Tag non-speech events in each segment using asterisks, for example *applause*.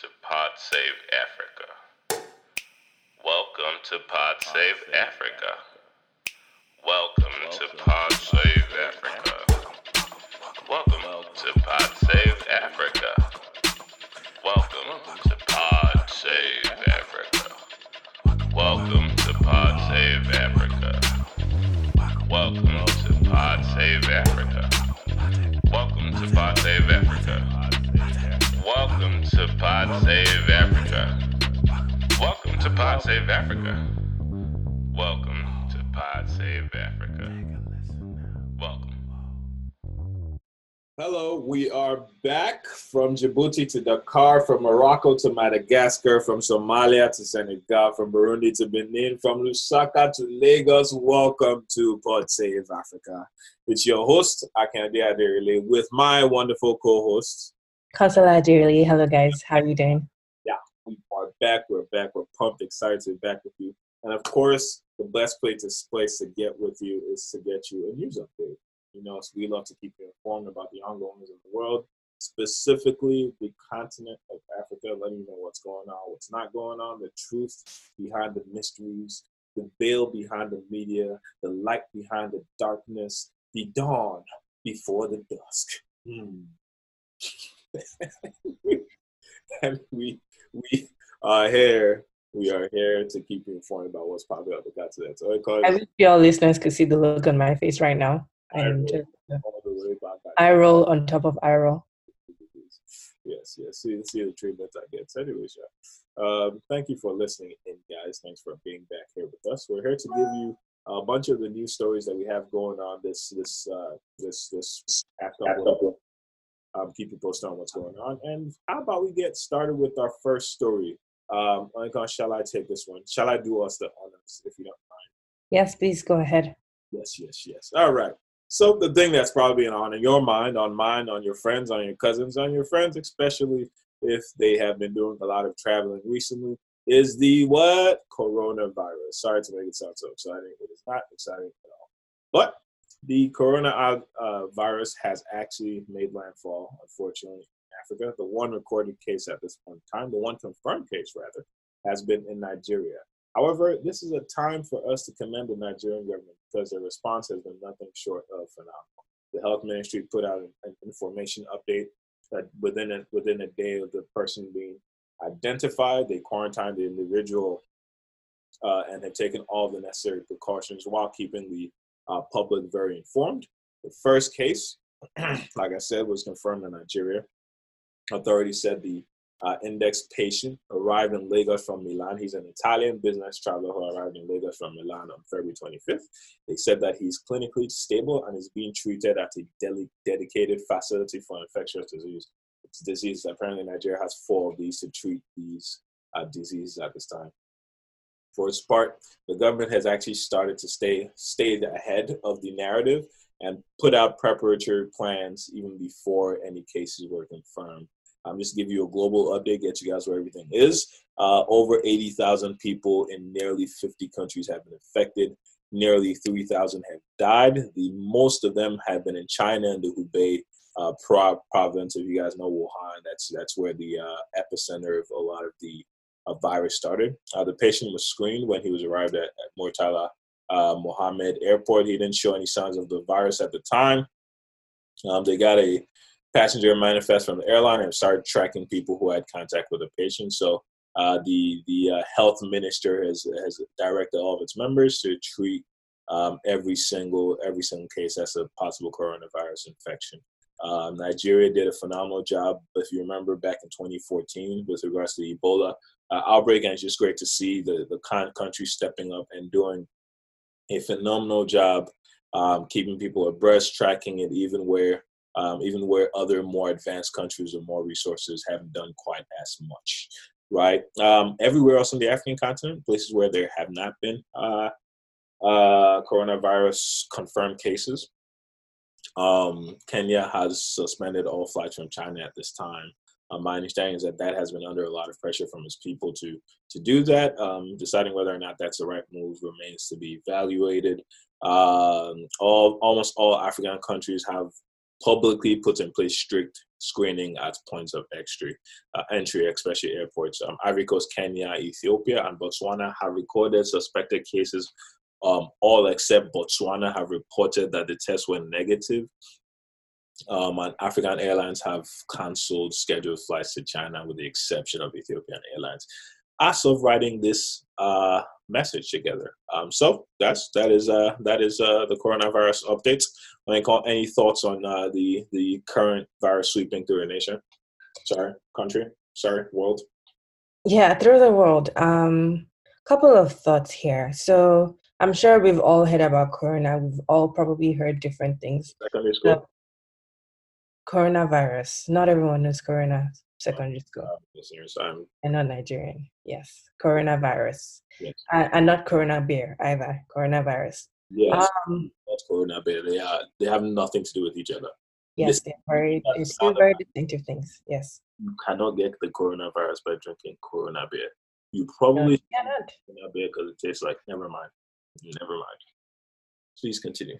to Pod Save Africa. Welcome to Pod Save Africa. Welcome to Pod Save Africa. Welcome to Pod Save Africa. Welcome to Pod Save Africa. Welcome to Pod Save Africa. Welcome to Pod Save Africa. Welcome to Pod Save Africa. Pod Save Africa. Welcome to Pod Save Africa. Welcome to Pod Save Africa. Welcome. Hello, we are back from Djibouti to Dakar, from Morocco to Madagascar, from Somalia to Senegal, from Burundi to Benin, from Lusaka to Lagos. Welcome to Pod Save Africa. It's your host, Akande Aderele, with my wonderful co-host. Kasala dearly. Hello, guys. How are you doing? Yeah, we are back. We're back. We're pumped, excited to be back with you. And of course, the best place to, get with you is to get you a news update. You know, so we love to keep you informed about the ongoings of the world, specifically the continent of Africa, letting you know what's going on, what's not going on, the truth behind the mysteries, the veil behind the media, the light behind the darkness, the dawn before the dusk. Hmm. *laughs* and we we are here. We are here to keep you informed about what's popping up with that. So I call I it wish your listeners could see the look on my face right now. I I'm roll. just all the way back. eye roll on top of I roll. Yes, yes. See, see the treatment I get. So anyway, sure. Um, thank you for listening in, guys. Thanks for being back here with us. We're here to give you a bunch of the news stories that we have going on this this uh, this this past couple of um, keep you posted on what's going on. And how about we get started with our first story? Um, Onikon, shall I take this one? Shall I do us the honors, if you don't mind? Yes, please go ahead. Yes, yes, yes. All right. So the thing that's probably on in your mind, on mine, on your friends, on your cousins, on your friends, especially if they have been doing a lot of traveling recently, is the what? Coronavirus. Sorry to make it sound so exciting. But It is not exciting at all. But the corona uh, virus has actually made landfall, unfortunately, in Africa. The one recorded case at this point in time, the one confirmed case rather, has been in Nigeria. However, this is a time for us to commend the Nigerian government because their response has been nothing short of phenomenal. The health ministry put out an, an information update that within a, within a day of the person being identified, they quarantined the individual uh, and have taken all the necessary precautions while keeping the uh, public very informed. The first case, *clears throat* like I said, was confirmed in Nigeria. Authorities said the uh, index patient arrived in Lagos from Milan. He's an Italian business traveler who arrived in Lagos from Milan on February 25th. They said that he's clinically stable and is being treated at a deli- dedicated facility for infectious disease. It's disease. Apparently, Nigeria has four of these to treat these uh, diseases at this time. For its part, the government has actually started to stay stayed ahead of the narrative and put out preparatory plans even before any cases were confirmed. Um, just give you a global update, get you guys where everything is. Uh, over 80,000 people in nearly 50 countries have been infected. Nearly 3,000 have died. The most of them have been in China and the Hubei uh, province. If you guys know Wuhan, that's that's where the uh, epicenter of a lot of the uh, virus started. Uh, the patient was screened when he was arrived at, at Murtala uh, Mohammed Airport. He didn't show any signs of the virus at the time. Um, they got a passenger manifest from the airline and started tracking people who had contact with the patient. So uh, the the uh, health minister has has directed all of its members to treat um, every single every single case as a possible coronavirus infection. Um, Nigeria did a phenomenal job. If you remember back in 2014 with regards to Ebola uh, outbreak, and it's just great to see the the country stepping up and doing a phenomenal job um, keeping people abreast, tracking it, even where um, even where other more advanced countries with more resources haven't done quite as much. Right. Um, everywhere else on the African continent, places where there have not been uh, uh, coronavirus confirmed cases, um, Kenya has suspended all flights from China at this time. Uh, my understanding is that that has been under a lot of pressure from its people to to do that. Um, deciding whether or not that's the right move remains to be evaluated. Um, all almost all African countries have publicly put in place strict screening at points of entry, uh, entry especially airports. Um, Ivory Coast, Kenya, Ethiopia, and Botswana have recorded suspected cases. Um, all except Botswana have reported that the tests were negative. Um, and African airlines have cancelled scheduled flights to China with the exception of Ethiopian Airlines. As of writing this uh, message together, um, so that's that is uh, that is uh, the coronavirus updates. Any thoughts on uh, the the current virus sweeping through a nation? Sorry, country. Sorry, world. Yeah, through the world. Um, couple of thoughts here. So I'm sure we've all heard about corona. We've all probably heard different things. Secondary school. So, coronavirus. Not everyone knows corona. Secondary school. Uh, listeners, I'm and not Nigerian. Yes, coronavirus. Yes. And, and not corona beer either. Coronavirus. Yes, um, that's corona beer. They are. They have nothing to do with each other. Yes, they're very. They're two very distinctive things. Yes. You cannot get the coronavirus by drinking corona beer. You probably no, cannot. Corona beer because it tastes like. Never mind. Never mind. Please continue.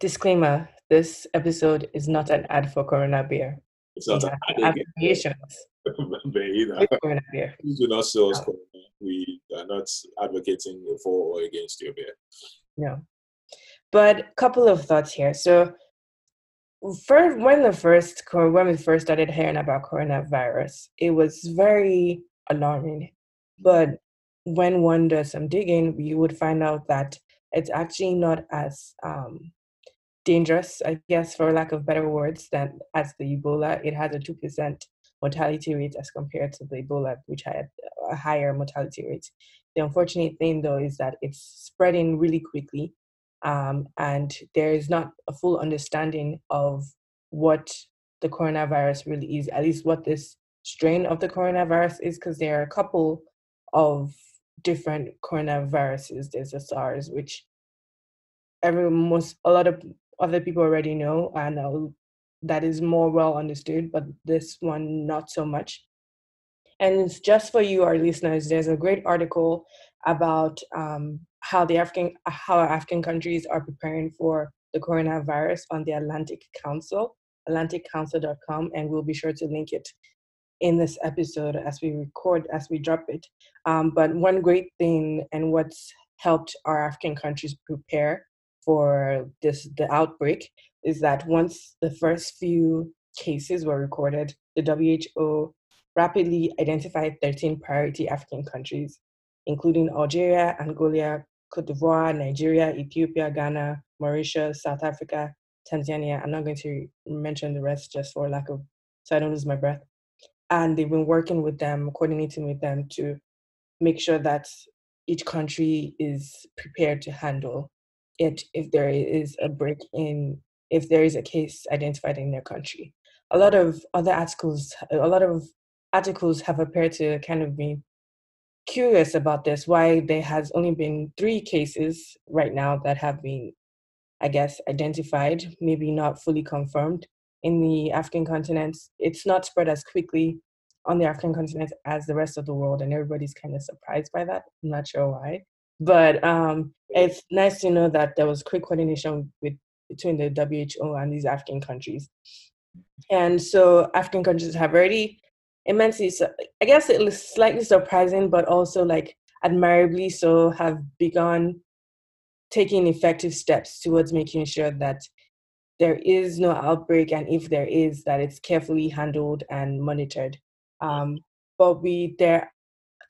Disclaimer this episode is not an ad for Corona beer. It's not an ad. *laughs* Corona beer. Please do not sell us Corona. We are not advocating for or against your beer. No. But a couple of thoughts here. So, first, when the first when we first started hearing about coronavirus, it was very alarming. But when one does some digging, you would find out that it's actually not as um, dangerous, I guess, for lack of better words, than as the Ebola. It has a 2% mortality rate as compared to the Ebola, which had a higher mortality rate. The unfortunate thing, though, is that it's spreading really quickly, um, and there is not a full understanding of what the coronavirus really is, at least what this strain of the coronavirus is, because there are a couple of different coronaviruses. There's the SARS, which every most a lot of other people already know, and uh, that is more well understood. But this one, not so much. And it's just for you, our listeners. There's a great article about um, how the African how African countries are preparing for the coronavirus on the Atlantic Council, AtlanticCouncil.com, and we'll be sure to link it in this episode as we record, as we drop it. Um, but one great thing and what's helped our African countries prepare for this the outbreak is that once the first few cases were recorded, the WHO rapidly identified 13 priority African countries, including Algeria, Angola, Cote d'Ivoire, Nigeria, Ethiopia, Ghana, Mauritius, South Africa, Tanzania. I'm not going to mention the rest just for lack of, so I don't lose my breath and they've been working with them, coordinating with them to make sure that each country is prepared to handle it if there is a break in, if there is a case identified in their country. A lot of other articles, a lot of articles have appeared to kind of be curious about this, why there has only been three cases right now that have been, I guess, identified, maybe not fully confirmed in the African continent. It's not spread as quickly on the African continent as the rest of the world, and everybody's kind of surprised by that. I'm not sure why, but um, it's nice to know that there was quick coordination with between the WHO and these African countries. And so African countries have already immensely, I guess it was slightly surprising, but also like admirably so, have begun taking effective steps towards making sure that there is no outbreak and if there is that it's carefully handled and monitored. Um, but we there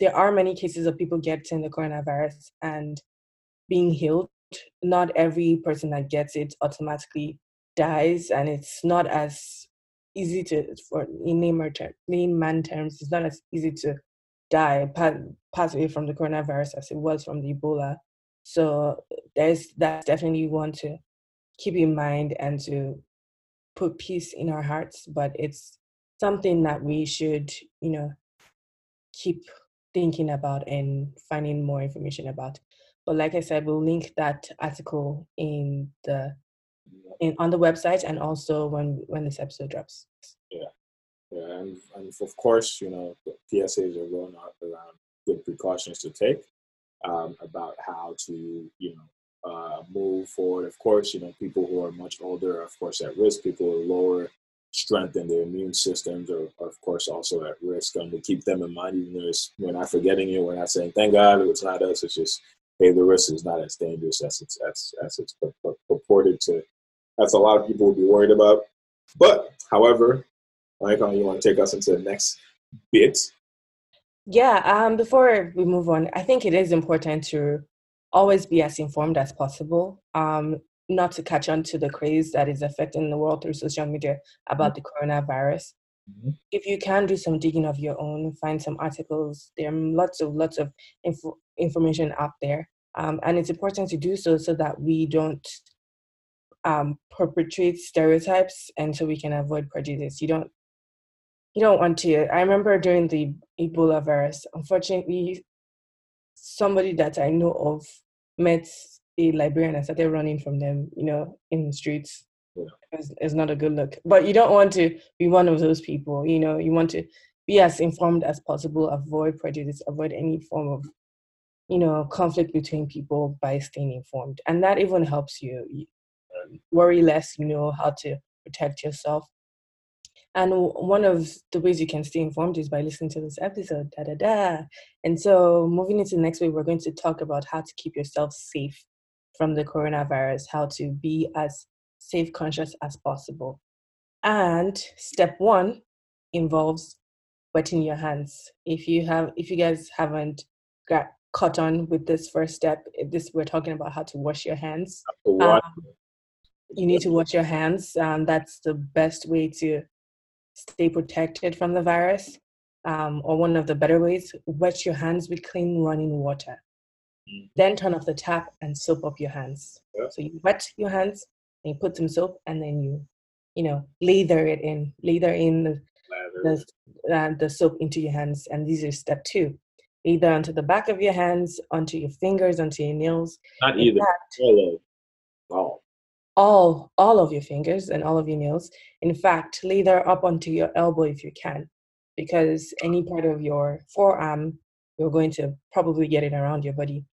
there are many cases of people getting the coronavirus and being healed. Not every person that gets it automatically dies and it's not as easy to for in layman, term, layman terms it's not as easy to die pass away from the coronavirus as it was from the ebola. So there's that definitely one to keep in mind and to put peace in our hearts, but it's something that we should, you know, keep thinking about and finding more information about. But like I said, we'll link that article in the in on the website and also when when this episode drops. Yeah, yeah, and and of course, you know, PSAs are going out around good precautions to take um, about how to, you know, uh, move forward. Of course, you know, people who are much older are, of course, at risk. People with lower strength in their immune systems are, are, of course also at risk. Um, to keep them in mind, even though we're not forgetting you, we're not saying thank God it's not us. It's just hey, the risk is not as dangerous as it's as, as it's purported to. That's a lot of people would be worried about. But however, Michael, you want to take us into the next bit? Yeah. Um. Before we move on, I think it is important to always be as informed as possible. Um not to catch on to the craze that is affecting the world through social media about mm-hmm. the coronavirus. Mm-hmm. If you can do some digging of your own, find some articles. There are lots of lots of info, information out there, um, and it's important to do so so that we don't um, perpetrate stereotypes, and so we can avoid prejudice. You don't you don't want to. I remember during the Ebola virus, unfortunately, somebody that I know of met a librarian and started running from them, you know, in the streets. Yeah. It's, it's not a good look. But you don't want to be one of those people, you know, you want to be as informed as possible, avoid prejudice, avoid any form of, you know, conflict between people by staying informed. And that even helps you, you worry less, you know how to protect yourself. And one of the ways you can stay informed is by listening to this episode. Da da da. And so, moving into the next week, we're going to talk about how to keep yourself safe from the coronavirus, how to be as safe conscious as possible. And step one involves wetting your hands. If you have, if you guys haven't got caught on with this first step, this we're talking about how to wash your hands. Um, you need to wash your hands. Um, that's the best way to stay protected from the virus. Um, or one of the better ways, wet your hands with clean running water. Mm. Then turn off the tap and soap up your hands. Yeah. So you wet your hands and you put some soap and then you, you know, lather it in, lather in the the, uh, the soap into your hands. And these are step two. Either onto the back of your hands, onto your fingers, onto your nails. Not either. Fact, all, all. All, all of your fingers and all of your nails. In fact, lather up onto your elbow if you can, because any part of your forearm, you're going to probably get it around your body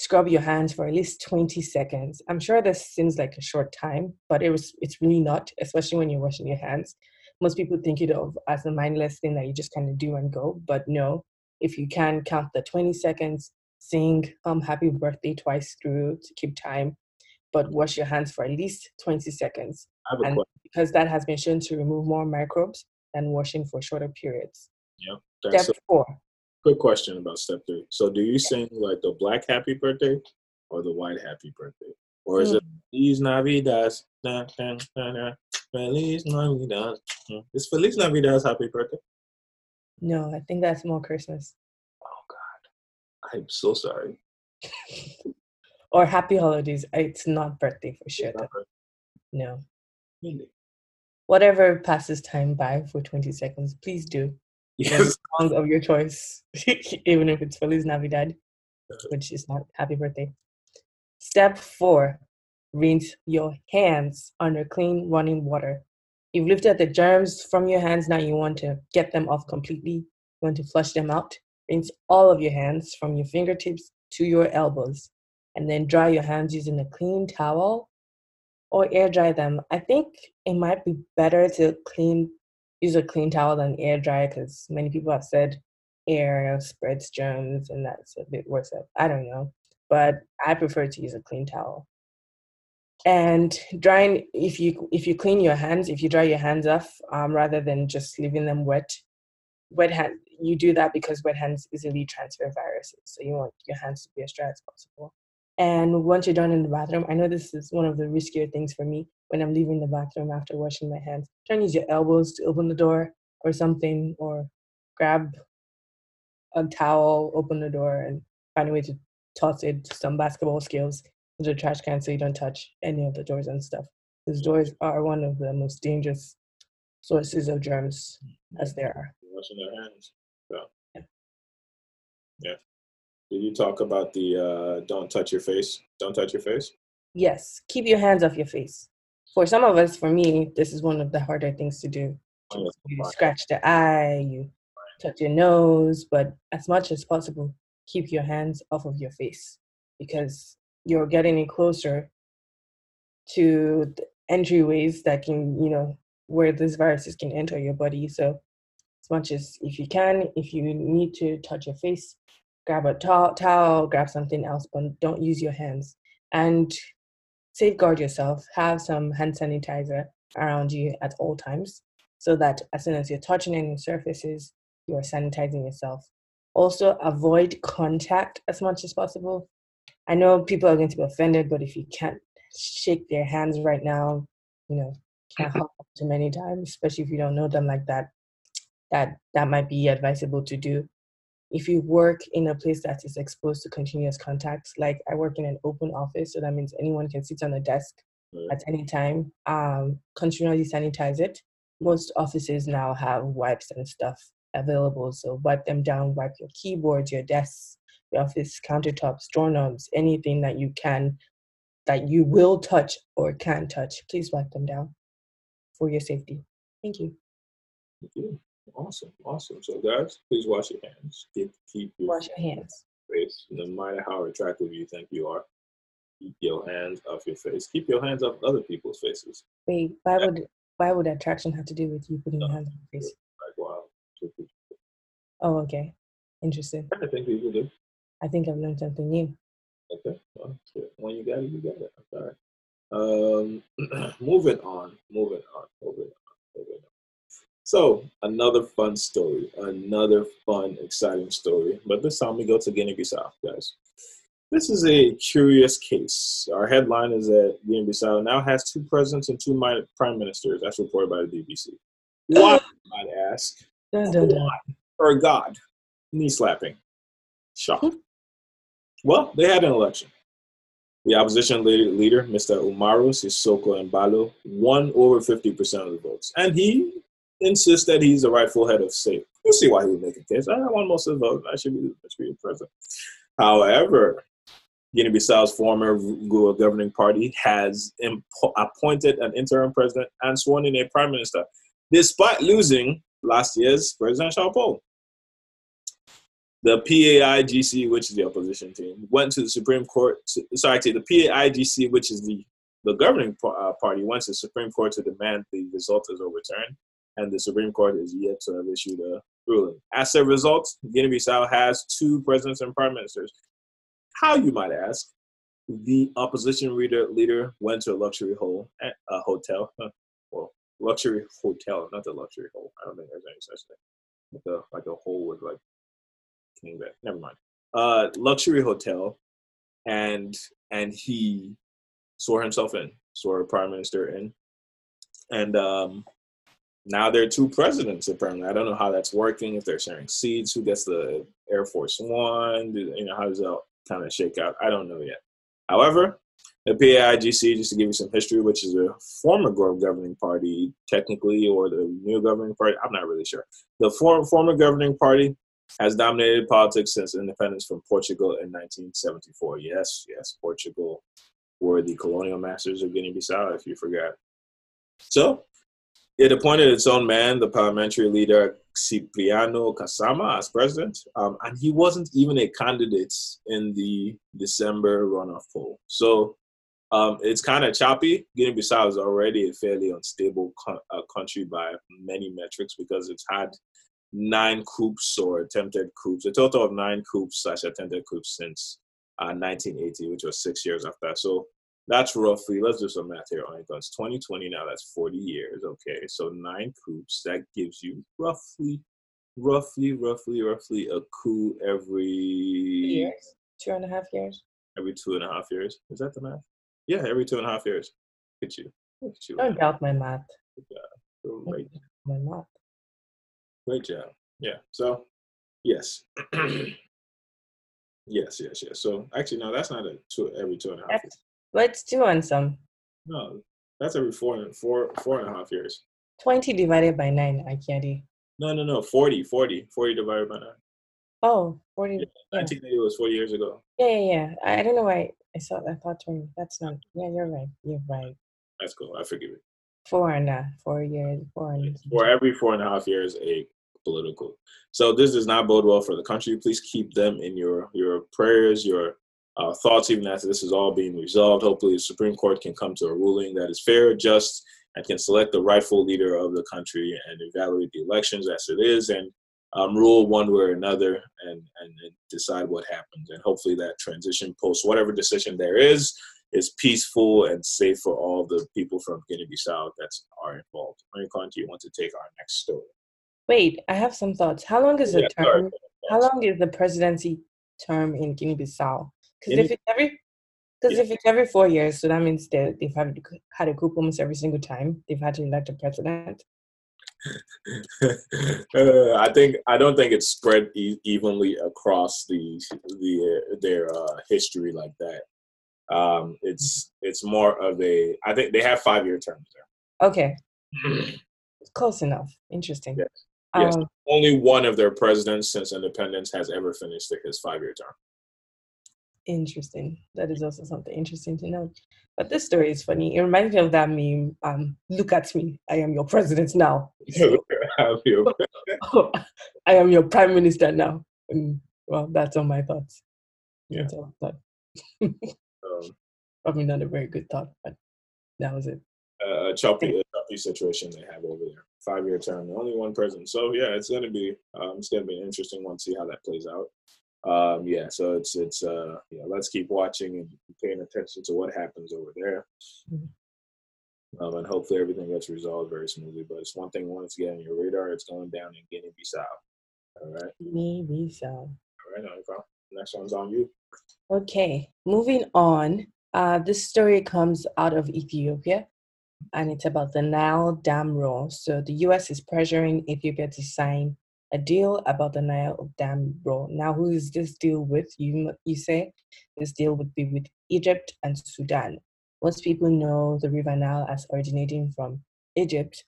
scrub your hands for at least 20 seconds. I'm sure this seems like a short time, but it was it's really not, especially when you're washing your hands. Most people think it of as a mindless thing that you just kind of do and go, but no. If you can count the 20 seconds, sing um happy birthday twice through to keep time, but wash your hands for at least 20 seconds. And question. because that has been shown to remove more microbes than washing for shorter periods. Yep. Step four Quick question about step three. So, do you sing like the black happy birthday or the white happy birthday? Or is mm. it Feliz Navidad? Na, na, na, na, Feliz Navidad. Mm. Is Feliz Navidad happy birthday? No, I think that's more Christmas. Oh, God. I'm so sorry. *laughs* or happy holidays. It's not birthday for sure. No. Really? Whatever passes time by for 20 seconds, please do yes. song of your choice, *laughs* even if it's Feliz Navidad, which is not Happy Birthday. Step four, rinse your hands under clean running water. You've lifted the germs from your hands, now you want to get them off completely. You want to flush them out. Rinse all of your hands from your fingertips to your elbows, and then dry your hands using a clean towel or air dry them. I think it might be better to clean use a clean towel than air dry because many people have said air spreads germs and that's a bit worse. I don't know, but I prefer to use a clean towel. And drying, if you if you clean your hands, if you dry your hands off, um, rather than just leaving them wet, wet hand, you do that because wet hands easily transfer viruses. So you want your hands to be as dry as possible. And once you're done in the bathroom, I know this is one of the riskier things for me when I'm leaving the bathroom after washing my hands. Try and use your elbows to open the door or something, or grab a towel, open the door, and find a way to toss it to some basketball skills into the trash can so you don't touch any of the doors and stuff. Because doors are one of the most dangerous sources of germs as there are. Washing their hands. So. Yeah. yeah. Did you talk about the uh, don't touch your face? Don't touch your face? Yes. Keep your hands off your face. For some of us, for me, this is one of the harder things to do. You scratch the eye, you touch your nose, but as much as possible, keep your hands off of your face because you're getting closer to the entryways that can, you know, where these viruses can enter your body. So, as much as if you can, if you need to touch your face, grab a towel, towel grab something else, but don't use your hands. And safeguard yourself. Have some hand sanitizer around you at all times so that as soon as you're touching any surfaces, you are sanitizing yourself. Also, avoid contact as much as possible. I know people are going to be offended, but if you can't shake their hands right now, you know, can't mm-hmm. hug too many times, especially if you don't know them like that, that that might be advisable to do. If you work in a place that is exposed to continuous contact, like I work in an open office, so that means anyone can sit on a desk at any time. Um, continually sanitize it. Most offices now have wipes and stuff available, so wipe them down. Wipe your keyboards, your desks, your office countertops, doorknobs, anything that you can, that you will touch or can touch. Please wipe them down for your safety. Thank you. Thank you. Awesome, awesome. So, guys, please wash your hands. Keep, keep your Wash your hands. face, no matter how attractive you think you are. Keep your hands off your face. Keep your hands off other people's faces. Wait, why would why would attraction have to do with you putting your hands on your face? Like, wow. Oh, okay. Interesting. I think people do. I think I've learned something new. Okay. Well, when you got it, you got it. I'm sorry. Um, *clears throat* moving on, moving on, moving on, moving on. So another fun story, another fun, exciting story. But this time we go to Guinea-Bissau, guys. This is a curious case. Our headline is that Guinea-Bissau now has two presidents and two prime ministers, as reported by the BBC. Why, might ask? Dun, dun, dun. Why? Or God? Knee slapping. Shock. Hmm. Well, they had an election. The opposition leader, Mr. Umaro Sissoco Embaló, won over 50% of the votes. And he insists that he's the rightful head of state. We'll see why he would make a case. I want most of the votes. I should be, I should be the president. However, Guinea-Bissau's former governing party has impo- appointed an interim president and sworn in a prime minister, despite losing last year's presidential poll. The PAIGC, which is the opposition team, went to the Supreme Court. To, sorry, to the PAIGC, which is the the governing uh, party, went to the Supreme Court to demand the result is overturned, and the Supreme Court is yet to have issued a ruling. As a result, Guinea-Bissau has two presidents and prime ministers. How you might ask? The opposition leader leader went to a luxury hole, a hotel, well, luxury hotel, not the luxury hole. I don't think there's any such thing. Like a like a hole with like king bed. Never mind. Uh, luxury hotel, and and he swore himself in, swore prime minister in, and um, now there are two presidents. Apparently, I don't know how that's working. If they're sharing seats, who gets the Air Force One? Do- You know, how does that kind of shake out? I don't know yet. However, the PAIGC, just to give you some history, which is a former governing party, technically, or the new governing party, I'm not really sure. The for- former governing party has dominated politics since independence from Portugal in 1974. Yes, yes, Portugal were the colonial masters of Guinea-Bissau, if you forgot. So, it appointed its own man, the parliamentary leader Cipriano Cassamá, as president, um, and he wasn't even a candidate in the December runoff poll. So, um, it's kind of choppy. Guinea-Bissau is already a fairly unstable co- uh, country by many metrics because it's had nine coups or attempted coups, a total of nine coups slash attempted coups since uh, 1980, which was six years after. So that's roughly, let's do some math here on it. It's 2020 now, that's 40 years. Okay, so nine coups, that gives you roughly, roughly, roughly, roughly a coup every Years, two and a half years. every two and a half years. Is that the math? Yeah, every two and a half years. Look at you. Look at you. Don't doubt my math. Great, My math. great job. Yeah. So, yes. *clears throat* yes, yes, yes. So, actually, no, that's not a two every two and a half. That's, let's do on some. No, that's every four and four four and a half years. 20 divided by 9, I can't do. No, no, no. 40, 40, 40 divided by nine. Oh, 40. Yeah, 1980 was 40 years ago. yeah, yeah. yeah. I, I don't know why I saw that thought 20. That's not. Yeah, you're right. You're right. That's cool. I forgive it. Four and a four years. Four and For every four and a half years, a political. So this does not bode well for the country. Please keep them in your your prayers, your uh, thoughts, even after this is all being resolved. Hopefully, the Supreme Court can come to a ruling that is fair, just, and can select the rightful leader of the country and evaluate the elections as it is and um, rule one way or another and, and, and decide what happens. And hopefully that transition post whatever decision there is is peaceful and safe for all the people from Guinea-Bissau that are involved. Mariconte, you want to take our next story? Wait, I have some thoughts. How long is the Yeah, term? sorry. How long is the presidency term in Guinea-Bissau? Because if it's every, because if it's every four years, so that means they they've had had a coup almost every single time they've had to elect a president. *laughs* uh, I think I don't think it's spread e- evenly across the the uh, their uh, history like that. Um, it's it's more of a. I think they have five year terms there. Okay, *clears throat* close enough. Interesting. Yes. Yes. Um, Only one of their presidents since independence has ever finished his five year term. Interesting. That is also something interesting to know. But this story is funny. It reminds me of that meme. Um, look at me. I am your president now. *laughs* Have you- *laughs* I am your prime minister now. And, well, that's all my thoughts. Yeah. That's all I thought. um, *laughs* Probably not a very good thought, but that was it. a choppy, a choppy situation they have over there. Five year term, only one president. So yeah, it's gonna be um, it's gonna be an interesting one to see how that plays out. Um, yeah, so it's it's uh yeah, let's keep watching and paying attention to what happens over there. Mhm. Um, and hopefully everything gets resolved very smoothly. But it's one thing once wanted to get on your radar. It's going down in Guinea Bissau. All right, Maybe so. all right, Anka. Next one's on you. Okay, moving on. Uh, this story comes out of Ethiopia and it's about the Nile Dam Roll. So the US is pressuring Ethiopia to sign a deal about the Nile Dam Roll. Now, who is this deal with? You, you say this deal would be with Egypt and Sudan. Most people know the River Nile as originating from Egypt,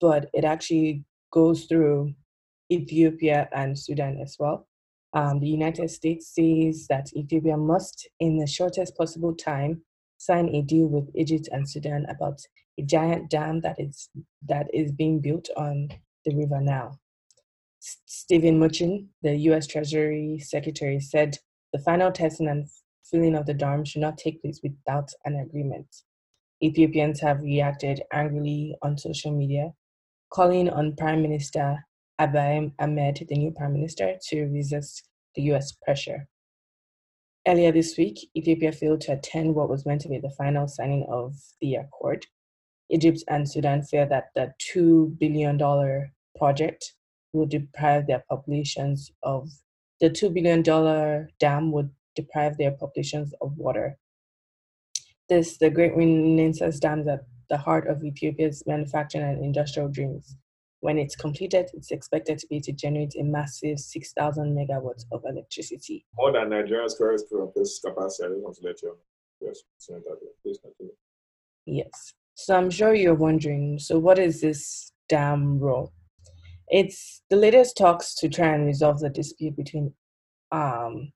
but it actually goes through Ethiopia and Sudan as well. Um, the United States says that Ethiopia must, in the shortest possible time, sign a deal with Egypt and Sudan about a giant dam that is that is being built on the River Nile. Steven Mnuchin, the U.S. Treasury Secretary, said the final testing and filling of the dam should not take place without an agreement. Ethiopians have reacted angrily on social media, calling on Prime Minister Abiy Ahmed, the new prime minister, to resist the US pressure. Earlier this week, Ethiopia failed to attend what was meant to be the final signing of the accord. Egypt and Sudan fear that the $2 billion project will deprive their populations of the $2 billion dam would deprive their populations of water. This, the Great Renaissance Dam, is at the heart of Ethiopia's manufacturing and industrial dreams. When it's completed, it's expected to be to generate a massive 6,000 megawatts of electricity. More than Nigeria's current capacity. I just want to let you know. Please continue. Yes. So I'm sure you're wondering so, what is this dam roll? It's the latest talks to try and resolve the dispute between um,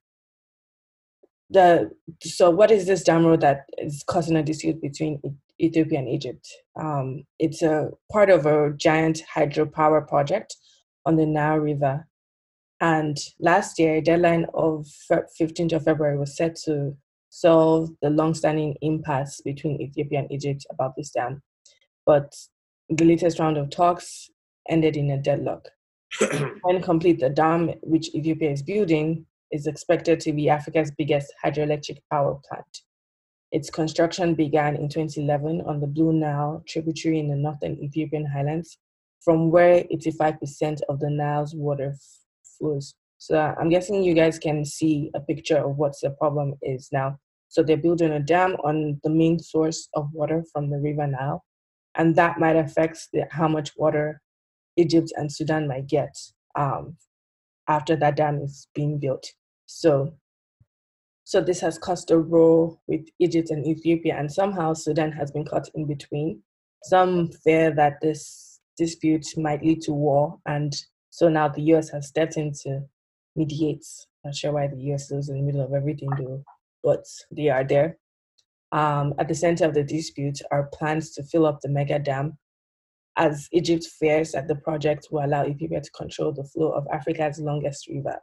the so what is this dam roll that is causing a dispute between Ethiopia and Egypt? Um, it's a part of a giant hydropower project on the Nile River. And last year, a deadline of 15th of February was set to solve the long-standing impasse between Ethiopia and Egypt about this dam. But the latest round of talks ended in a deadlock. *clears throat* when complete, the dam which Ethiopia is building is expected to be Africa's biggest hydroelectric power plant. Its construction began in 2011 on the Blue Nile tributary in the northern Ethiopian highlands, from where 85% of the Nile's water flows. So I'm guessing you guys can see a picture of what the problem is now. So they're building a dam on the main source of water from the River Nile, and that might affect the, how much water Egypt and Sudan might get um, after that dam is being built. So, so this has caused a row with Egypt and Ethiopia, and somehow Sudan has been caught in between. Some fear that this dispute might lead to war, and so now the US has stepped in to mediate. Not sure why the US is in the middle of everything, though, but they are there. Um, at the center of the dispute are plans to fill up the mega dam, as Egypt fears that the project will allow Ethiopia to control the flow of Africa's longest river.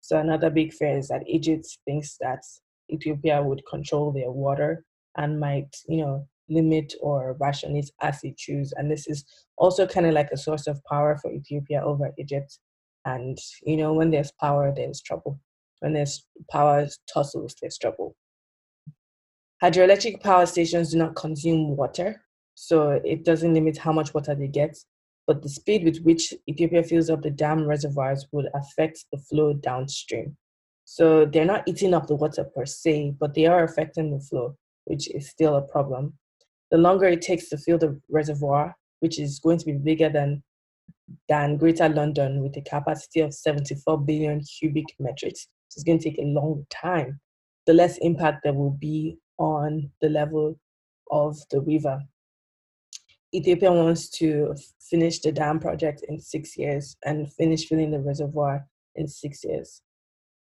So another big fear is that Egypt thinks that Ethiopia would control their water and might, you know, limit or ration it as they choose. And this is also kind of like a source of power for Ethiopia over Egypt. And, you know, when there's power, there's trouble. When there's power tussles, there's trouble. Hydroelectric power stations do not consume water, so it doesn't limit how much water they get. But the speed with which Ethiopia fills up the dam reservoirs would affect the flow downstream. So they're not eating up the water per se, but they are affecting the flow, which is still a problem. The longer it takes to fill the reservoir, which is going to be bigger than than Greater London with a capacity of 74 billion cubic metrics, so it's going to take a long time. The less impact there will be on the level of the river. Ethiopia wants to finish the dam project in six years and finish filling the reservoir in six years.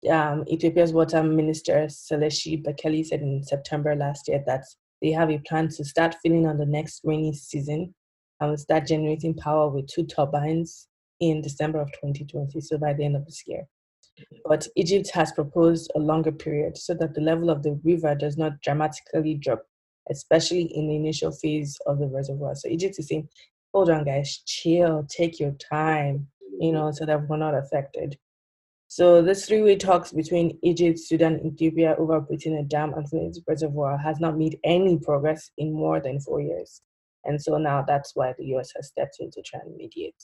Um, Ethiopia's water minister Seleshi Bekele said in September last year that they have a plan to start filling on the next rainy season and start generating power with two turbines in December of 2020, so by the end of this year. But Egypt has proposed a longer period so that the level of the river does not dramatically drop, especially in the initial phase of the reservoir. So Egypt is saying, hold on, guys, chill, take your time, you know, so that we're not affected. So this three-way talks between Egypt, Sudan, and Ethiopia over operating a dam and filling the reservoir has not made any progress in more than four years. And so now that's why the US has stepped in to try and mediate.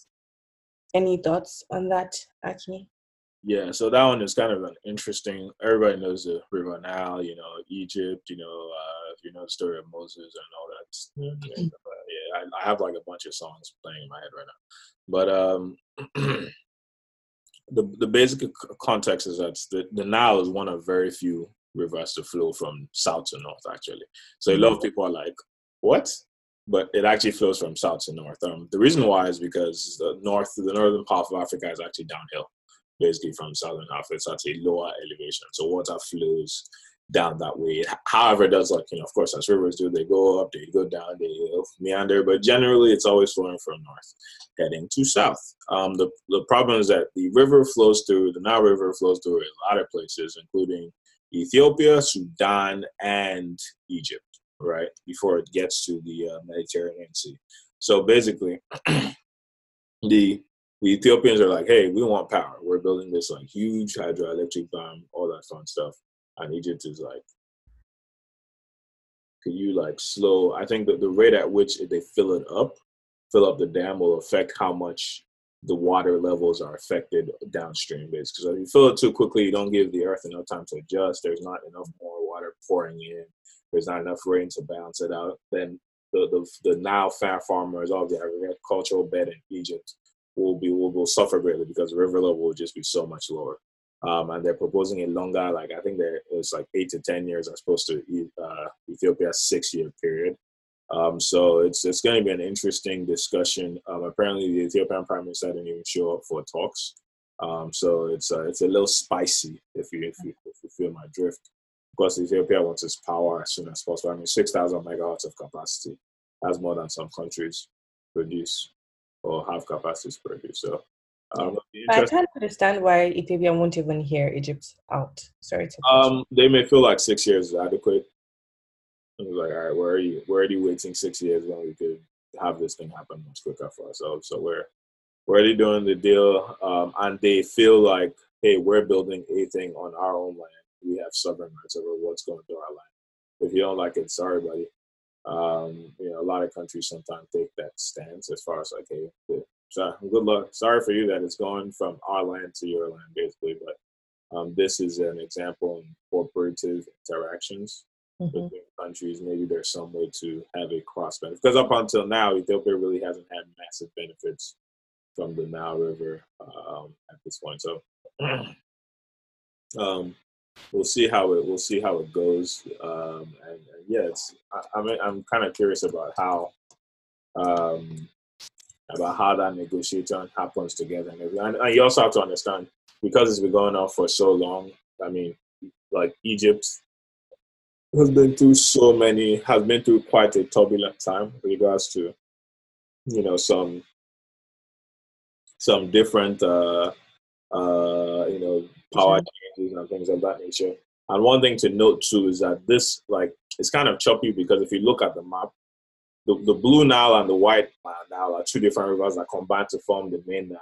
Any thoughts on that, Aki? Yeah, so that one is kind of an interesting. Everybody knows the River Nile, you know, Egypt, you know, uh, you know the story of Moses and all that. Mm-hmm. Yeah, I, I, have like a bunch of songs playing in my head right now. But um, *clears throat* the the basic context is that the, the Nile is one of very few rivers to flow from south to north. Actually, so a lot of mm-hmm. people are like, "What?" But it actually flows from south to north. Um, the reason why is because the north, the northern part of Africa is actually downhill, basically from southern Africa. It's at a lower elevation, so water flows down that way. However, it does like you know, of course, as rivers do, they go up, they go down, they meander, but generally, it's always flowing from north, heading to south. Um, the the problem is that the river flows through the Nile River flows through a lot of places, including Ethiopia, Sudan, and Egypt. Right before it gets to the uh, Mediterranean Sea. So basically, *clears throat* the the Ethiopians are like, hey, we want power. We're building this like huge hydroelectric dam, all that fun stuff and Egypt is like, can you like slow? I think that the rate at which they fill it up, fill up the dam, will affect how much the water levels are affected downstream. Basically, Because if you fill it too quickly, you don't give the earth enough time to adjust. There's not enough more water pouring in. There's not enough rain to balance it out. Then the the, the Nile farmers, all the agricultural bed in Egypt, will be will, will suffer greatly because the river level will just be so much lower um, and they're proposing a longer, like I think there it's like eight to ten years as opposed to uh, Ethiopia's six-year period. Um, so it's it's going to be an interesting discussion. Um, apparently, the Ethiopian prime minister didn't even show up for talks. Um, so it's uh, it's a little spicy if you, if you if you feel my drift. Of course, Ethiopia wants its power as soon as possible. I mean, six thousand megawatts of capacity. That's more than some countries produce or have capacities produce. So um, I can't understand why Ethiopia won't even hear Egypt out. Sorry to. Um, they may feel like six years is adequate. And like, all right, where are you? Where are you waiting six years when we could have this thing happen much quicker for ourselves? So we're we're already doing the deal, um, and they feel like, hey, we're building a thing on our own land. We have sovereign rights over what's going through our land. If you don't like it, sorry, buddy. Um, you know, a lot of countries sometimes take that stance as far as like, hey, so good luck. Sorry for you that it's going from our land to your land, basically. But um, this is an example in cooperative interactions mm-hmm. between countries. Maybe there's some way to have a cross benefit because up until now, Ethiopia really hasn't had massive benefits from the Nile River um, at this point. So *clears throat* um, we'll see how it we'll see how it goes. Um, and, and, yeah, it's I, I'm I'm kind of curious about how um, about how that negotiation happens together. And, and you also have to understand because it's been going on for so long. I mean, like Egypt has been through so many, has been through quite a turbulent time with regards to, you know, some some different, uh, uh, you know, power changes and things of that nature. And one thing to note too is that this, like, it's kind of choppy because if you look at the map, the, the blue Nile and the white Nile are two different rivers that combine to form the main Nile.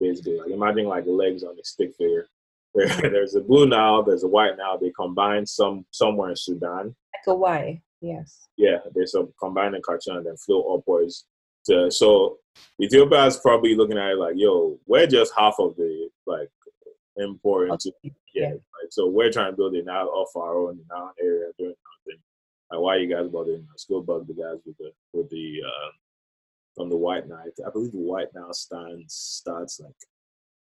Basically, like imagine like legs on a stick figure. *laughs* there's a blue Nile, there's a white Nile. They combine some somewhere in Sudan. Like a Y, yes. Yeah, they so combined in Khartoum and then flow upwards. To, so Ethiopia is probably looking at it like, yo, we're just half of the like import into yeah. yeah. Like, so we're trying to build it now off our own now area. Why you guys bothering us? Go bug the guys with the with the uh, from the White Nile. I believe the White Nile stands starts like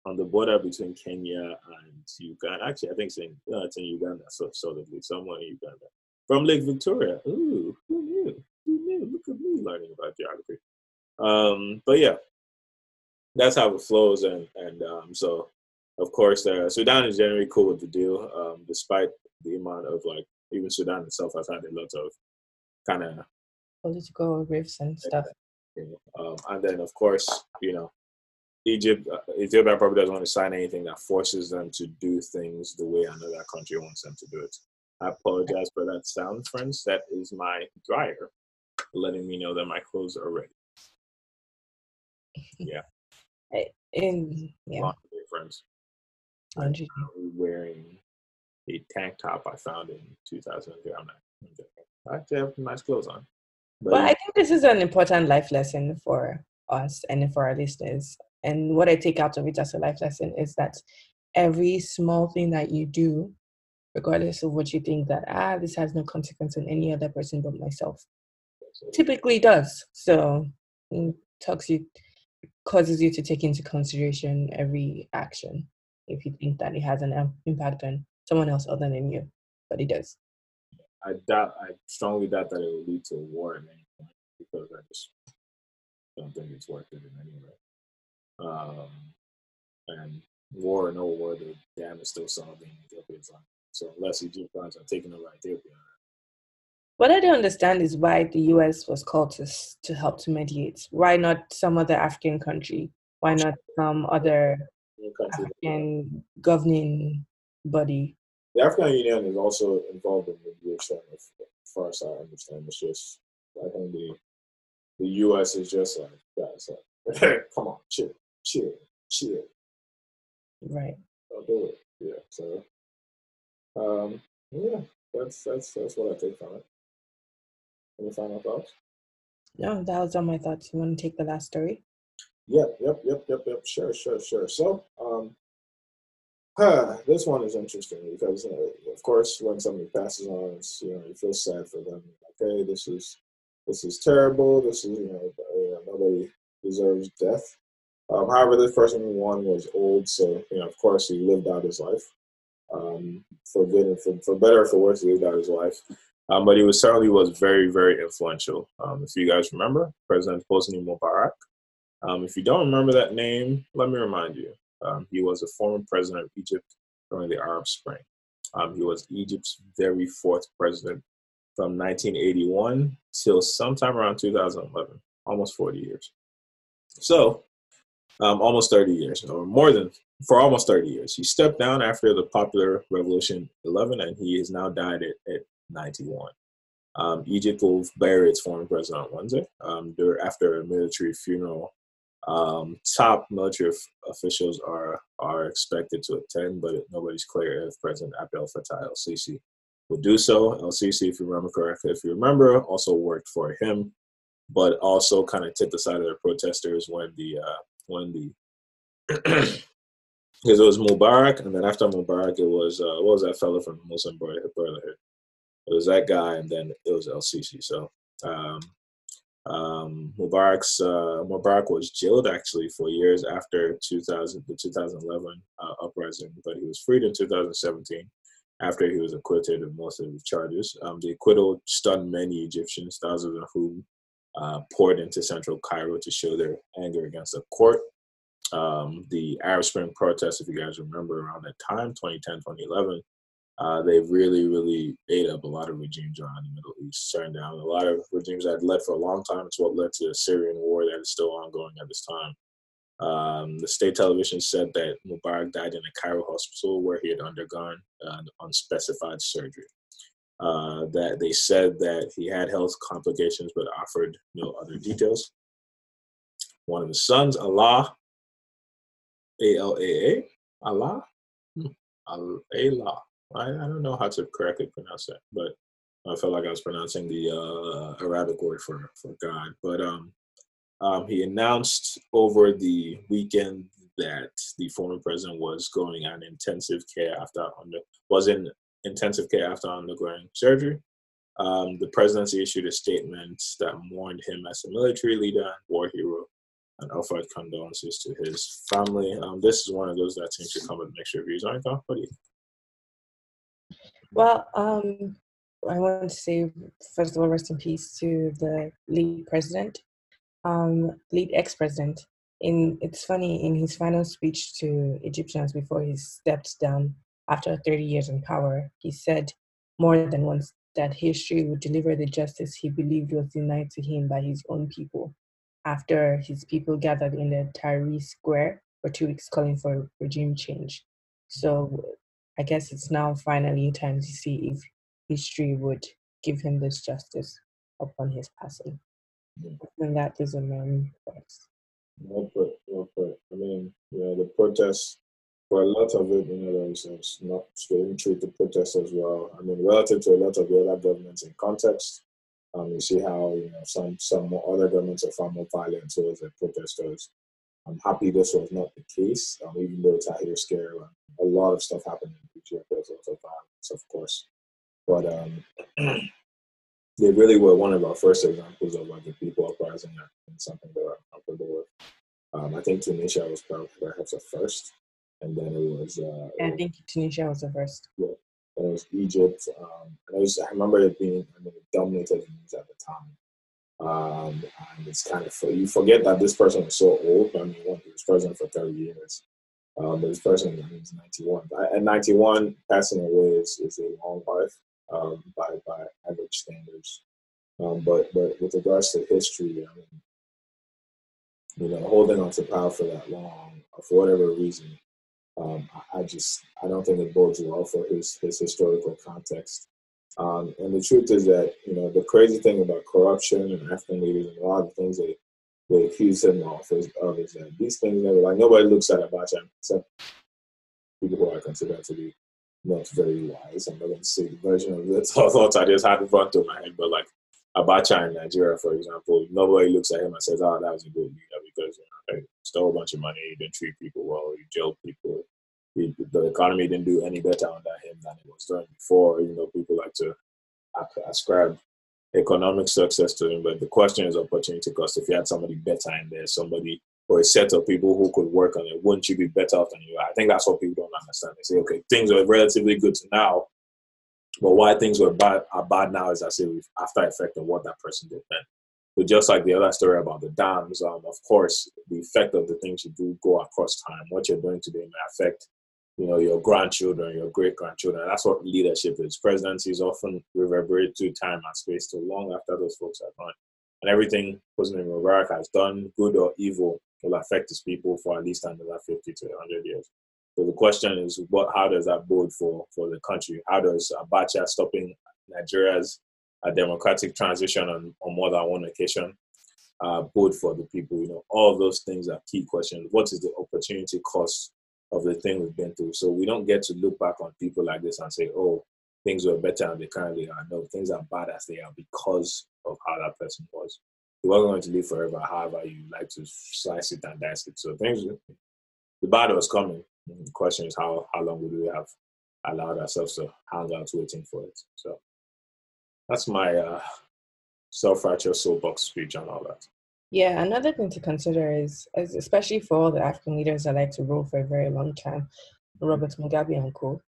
on the border between Kenya and Uganda. Actually, I think it's in, no, it's in Uganda, so of somewhere in Uganda. From Lake Victoria. Ooh, who knew? Who knew? Look at me learning about geography. Um, but yeah, that's how it flows, and and um, so of course, uh, Sudan is generally cool with the deal, um, despite the amount of like even Sudan itself has had a lot of kind of political rifts and stuff. Um, and then, of course, you know, Egypt, uh, Ethiopia probably doesn't want to sign anything that forces them to do things the way another country wants them to do it. I apologize for that sound, friends. That is my dryer letting me know that my clothes are ready. *laughs* Yeah. In yeah. Friends. I'm wearing a tank top I found in 2003. I'm not. i actually have nice clothes on. But well, I think this is an important life lesson for us and for our listeners. And what I take out of it as a life lesson is that every small thing that you do, regardless of what you think that ah this has no consequence on any other person but myself, typically does. So it talks you causes you to take into consideration every action if you think that it has an impact on someone else other than you, but it does. I doubt, I strongly doubt that it will lead to a war at any point because I just don't think it's worth it in any way. Um, and war or no war, the dam is still solving Ethiopia's on. So unless Egyptians are taking over Ethiopia. What I don't understand is why the U.S. was called to to help to mediate. Why not some other African country? Why not some other African governing body. The African Union is also involved in the mediation, as far as I understand. It's just, I think the the U.S. is just like, guys, like, *laughs* come on, chill, chill, chill. Right. I'll do it. Yeah. So, um, yeah, that's that's that's what I take from it. Any final thoughts? No, that was all my thoughts. You want to take the last story? Yep, yep, yep, yep, yep. Sure, sure, sure. So, um, huh, this one is interesting because, uh, of course, when somebody passes on, it's, you know, you feel sad for them. Okay, this is this is terrible. This is, you know, uh, nobody deserves death. Um, however, this person one was old, so you know, of course, he lived out his life. Um, for good and for, for better or for worse, he lived out his life. Um, but he was certainly was very, very influential. Um, if you guys remember, President Hosni Mubarak um, if you don't remember that name, let me remind you. Um, he was a former president of Egypt during the Arab Spring. Um, he was Egypt's very fourth president from 1981 till sometime around 2011, almost 40 years. So, um, almost 30 years, or more than for almost 30 years. He stepped down after the popular revolution 11, and he has now died at, at 91. Um, Egypt will bury its former president on Wednesday um, after a military funeral um, top military officials are are expected to attend, but nobody's clear if President Abdel Fattah el-Sisi will do so. El-Sisi, if you remember correctly, if you remember, also worked for him, but also kind of took the side of the protesters when the uh, when the because *clears throat* it was Mubarak, and then after Mubarak, it was uh, what was that fellow from the Muslim Brotherhood? It was that guy, and then it was El-Sisi. So um, um, Mubarak's uh, Mubarak was jailed actually for years after 2000, the 2011 uh, uprising, but he was freed in 2017 after he was acquitted of most of the charges. Um, the acquittal stunned many Egyptians, thousands of whom uh, poured into central Cairo to show their anger against the court. Um, the Arab Spring protests, if you guys remember around that time, 2010, 2011, uh, they've really, really ate up a lot of regimes around the Middle East, turned down a lot of regimes that led for a long time. It's what led to the Syrian war that is still ongoing at this time. Um, the state television said that Mubarak died in a Cairo hospital where he had undergone uh, unspecified surgery. Uh, that they said that he had health complications, but offered no other details. One of his sons, Allah, A L A A, Allah, Hmm. Al- Allah. I, I don't know how to correctly pronounce that, but I felt like I was pronouncing the uh, Arabic word for, for God. But um, um, he announced over the weekend that the former president was going on intensive care after under was in intensive care after undergoing surgery. Um, the presidency issued a statement that mourned him as a military leader and war hero and offered condolences to his family. Um, this is one of those that seems to come with mixed reviews. Aren't you? What do you Well, um, I want to say first of all, rest in peace to the lead president, um, lead ex-president. In it's funny in his final speech to Egyptians before he stepped down after 30 years in power, he said more than once that history would deliver the justice he believed was denied to him by his own people after his people gathered in the Tahrir Square for two weeks calling for regime change. So I guess it's now finally time to see if history would give him this justice upon his passing. And that is a man thoughts. Well put, well put. I mean, you know, the protests, for a lot of it, you know, there's, there's not didn't treat the protests as well. I mean, relative to a lot of the other governments in context, um, you see how you know some some other governments are far more violent towards the protesters. I'm happy this was not the case, um, even though Square. Um, a lot of stuff happened There's also violence, of course, but um, *clears throat* they really were one of our first examples of like the people uprising and something that we're comfortable with. Um, I think Tunisia was probably perhaps the first, and then it was. Uh, I think Tunisia was the first. Yeah, it was Egypt. Um, and I, was, I remember it being I mean, dominated news at the time. Um, and it's kind of you forget that this person was so old. I mean, he was president for thirty years. Um, but this person I mean, is ninety one. At ninety one, passing away is, is a long life um, by by average standards. Um, but but with regards to history, I mean, you know, holding on to power for that long, for whatever reason, um, I, I, just I don't think it bodes well for his his historical context. Um, and the truth is that you know the crazy thing about corruption and African leaders and a lot of the things they they accuse him of is that these things never like nobody looks at Abacha except people who I consider to be not very wise. I'm not going to say the version of the *laughs* thoughts I just had in front of my head, but like Abacha in Nigeria, for example, nobody looks at him and says, "Oh, that was a good leader," because you know, he stole a bunch of money, didn't treat people well, he jailed people. He, the economy didn't do any better under him than it was doing before. You know, people like to uh, ascribe economic success to him, but the question is opportunity cost. If you had somebody better in there, somebody or a set of people who could work on it, wouldn't you be better off than you? Are? I think that's what people don't understand. They say, okay, things are relatively good to now, but why things were bad are bad now is as if after effect of what that person did then. So just like the other story about the dams, um, of course, the effect of the things you do go across time. What you're doing today may affect, you know, your grandchildren, your great grandchildren. That's what leadership is. Presidencies often reverberate through time and space too long after those folks are gone. And everything President Mubarak has done, good or evil, will affect his people for at least another 50 to 100 years. So the question is, what? How does that bode for for the country? How does Abacha stopping Nigeria's uh, democratic transition on, on more than one occasion uh, bode for the people? You know, all those things are key questions. What is the opportunity cost of the thing we've been through? So we don't get to look back on people like this and say, oh, things were better than they currently are. No, things are bad as they are because of how that person was. You are going to live forever, however you like to slice it and dice it. So things, the bad was coming the question is how how long would we have allowed ourselves to hang out waiting for it? So that's my uh, self-righteous soapbox speech and all that. Yeah, another thing to consider is, is, especially for all the African leaders that like to rule for a very long time, Robert Mugabe and co.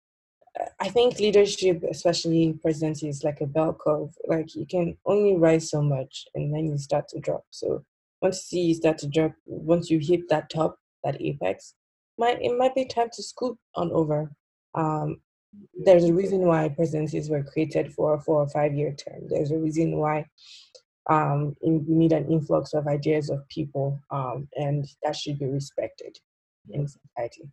I think leadership, especially presidency, is like a bell curve. Like you can only rise so much, and then you start to drop. So once you start to drop, once you hit that top, that apex, might it might be time to scoop on over. Um, there's a reason why presidencies were created for a four or five year term. There's a reason why um, we need an influx of ideas of people, um, and that should be respected in society.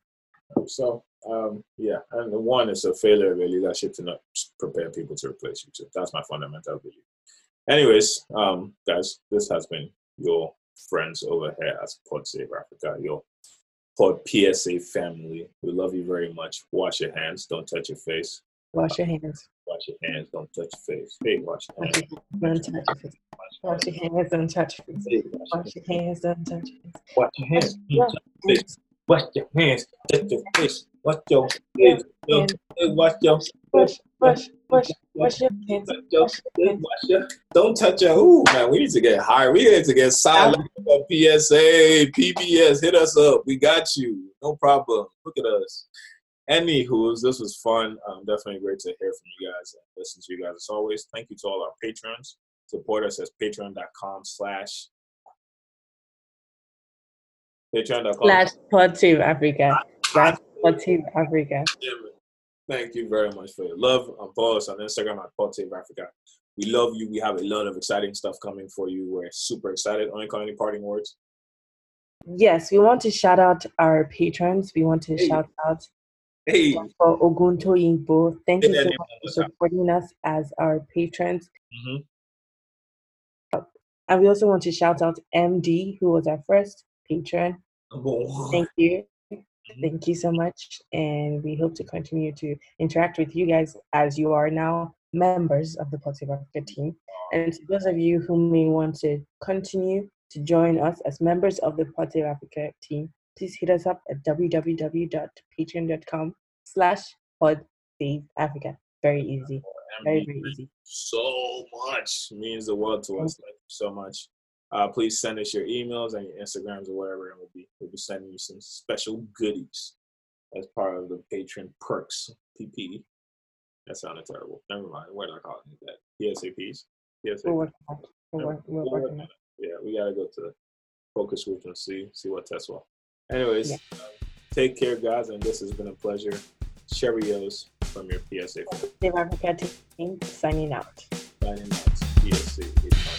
So um, yeah, and the one is a failure of your leadership to not prepare people to replace you. So that's my fundamental belief. Anyways, um, guys, this has been your friends over here at Pod Save Africa, your Pod PSA family. We love you very much. Wash your hands. Don't touch your face. Wash your hands. Wash your hands. Don't touch your face. Hey, wash your hands. Don't touch your face. Wash your hands. Don't touch your face. Wash your hands. Don't touch your face. Wash your hands. Yeah. Wash your hands. Touch your face. Wash your face. Yo, hey, Wash your Wash, wash, wash, wash your hands. Wash your- your hands. Your- Don't touch your. Ooh, man, we need to get higher. We need to get silent. PSA, PBS, hit us up. We got you. No problem. Look at us. Anywho, this was fun. Um, definitely great to hear from you guys and listen to you guys as always. Thank you to all our patrons. Support us at patreon.com slash patreon.com Slash Pod Save Africa. Slash Pod Save Africa. Thank you very much for your love. Um, follow us on Instagram at Pod Save Africa. We love you. We have a lot of exciting stuff coming for you. We're super excited. Only any parting words? Yes, we want to shout out our patrons. We want to Hey. shout out Hey, for Ogunto Yingbo. Thank you so much for supporting us as our patrons. Mhm. And we also want to shout out MD, who was our first patron. Thank you. Thank you so much. And we hope to continue to interact with you guys as you are now members of the Pod Save Africa team. And to those of you who may want to continue to join us as members of the Pod Save Africa team, please hit us up at www.patreon.com slash podsaveafrica. Very easy. Very, very easy. so much means the world to us. Thank you so much. Uh, please send us your emails and your Instagrams or whatever, and we'll be we'll be sending you some special goodies as part of the patron perks. PP. That sounded terrible. Never mind. What did I call it? That PSAPs. We're PSAPs. working on it. We're, we're We'll working on on it. Yeah, we gotta go to the focus group and see see what tests well. Anyways, yeah. take care, guys, and this has been a pleasure. Cheerios from your PSA. Dave Arpacati signing out. Signing out. PSA.